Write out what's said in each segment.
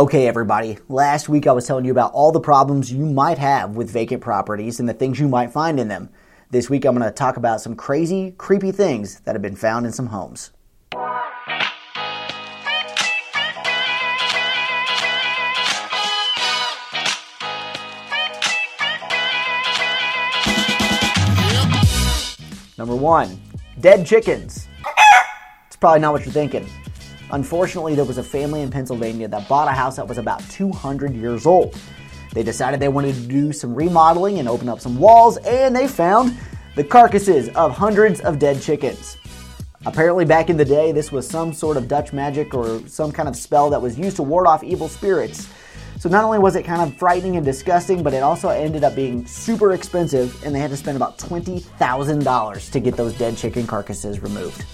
Okay, everybody. Last week I was telling you about all the problems you might have with vacant properties and the things you might find in them. This week I'm going to talk about some crazy, creepy things that have been found in some homes. Number one, dead chickens. It's probably not what you're thinking. Unfortunately, there was a family in Pennsylvania that bought a house that was about 200 years old. They decided they wanted to do some remodeling and open up some walls, and they found the carcasses of hundreds of dead chickens. Apparently, back in the day, this was some sort of Dutch magic or some kind of spell that was used to ward off evil spirits. So not only was it kind of frightening and disgusting, but it also ended up being super expensive, and they had to spend about $20,000 to get those dead chicken carcasses removed.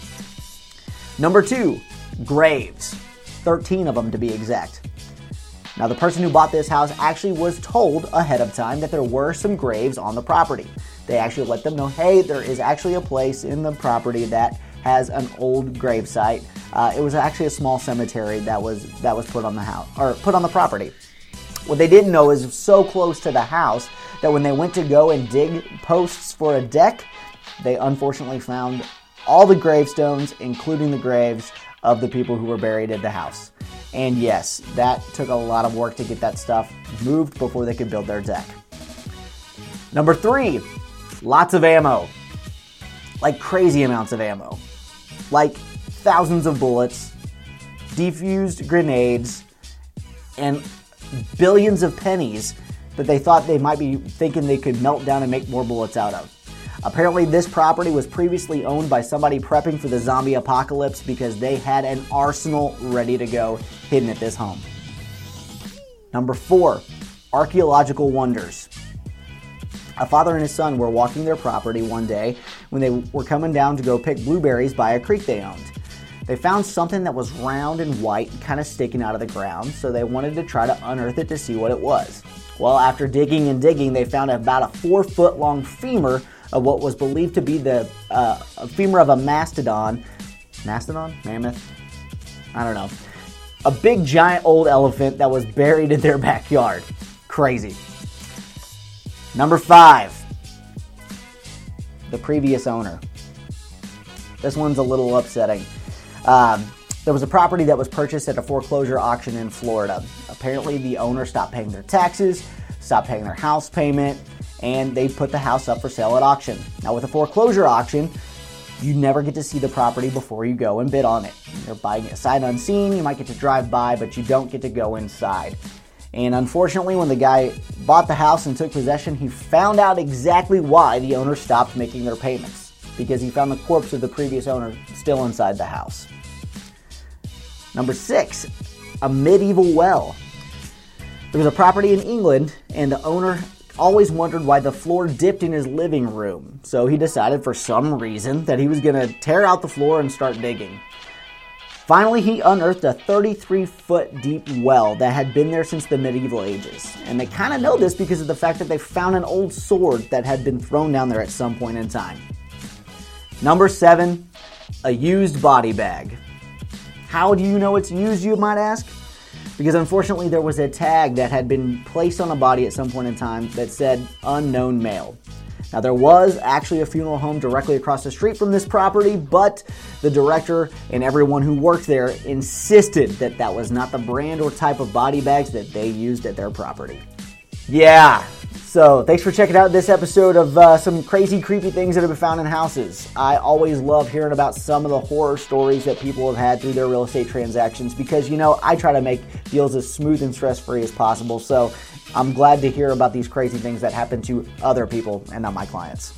Number two, graves. 13 of them to be exact. Now, the person who bought this house actually was told ahead of time that there were some graves on the property. They actually let them know, hey, there is actually a place in the property that has an old grave site. Uh, it was actually a small cemetery that was that was put on the house or put on the property. What they didn't know is so close to the house that when they went to go and dig posts for a deck, they unfortunately found all the gravestones, including the graves of the people who were buried in the house. And yes, that took a lot of work to get that stuff moved before they could build their deck. Number three, lots of ammo. Like crazy amounts of ammo. Like thousands of bullets, defused grenades, and billions of pennies that they thought they might be thinking they could melt down and make more bullets out of. Apparently, this property was previously owned by somebody prepping for the zombie apocalypse because they had an arsenal ready to go hidden at this home. Number four, archaeological wonders. A father and his son were walking their property one day when they were coming down to go pick blueberries by a creek they owned. They found something that was round and white, kind of sticking out of the ground, so they wanted to try to unearth it to see what it was. Well, after digging and digging, they found about a four foot long femur of what was believed to be the uh, femur of a mastodon. Mastodon? Mammoth? I don't know. A big giant old elephant that was buried in their backyard. Crazy. Number five, the previous owner. This one's a little upsetting. Um, there was a property that was purchased at a foreclosure auction in Florida. Apparently, the owner stopped paying their taxes, stopped paying their house payment, and they put the house up for sale at auction. Now, with a foreclosure auction, you never get to see the property before you go and bid on it. You're buying it sight unseen, you might get to drive by, but you don't get to go inside. And unfortunately, when the guy bought the house and took possession, he found out exactly why the owner stopped making their payments because he found the corpse of the previous owner still inside the house. Number six, a medieval well. There was a property in England, and the owner always wondered why the floor dipped in his living room. So he decided, for some reason, that he was going to tear out the floor and start digging. Finally, he unearthed a 33 foot deep well that had been there since the medieval ages. And they kind of know this because of the fact that they found an old sword that had been thrown down there at some point in time. Number seven, a used body bag. How do you know it's used, you might ask? Because unfortunately, there was a tag that had been placed on a body at some point in time that said unknown male. Now, there was actually a funeral home directly across the street from this property, but the director and everyone who worked there insisted that that was not the brand or type of body bags that they used at their property. Yeah, so, thanks for checking out this episode of uh, some crazy, creepy things that have been found in houses. I always love hearing about some of the horror stories that people have had through their real estate transactions because, you know, I try to make deals as smooth and stress free as possible. So, I'm glad to hear about these crazy things that happen to other people and not my clients.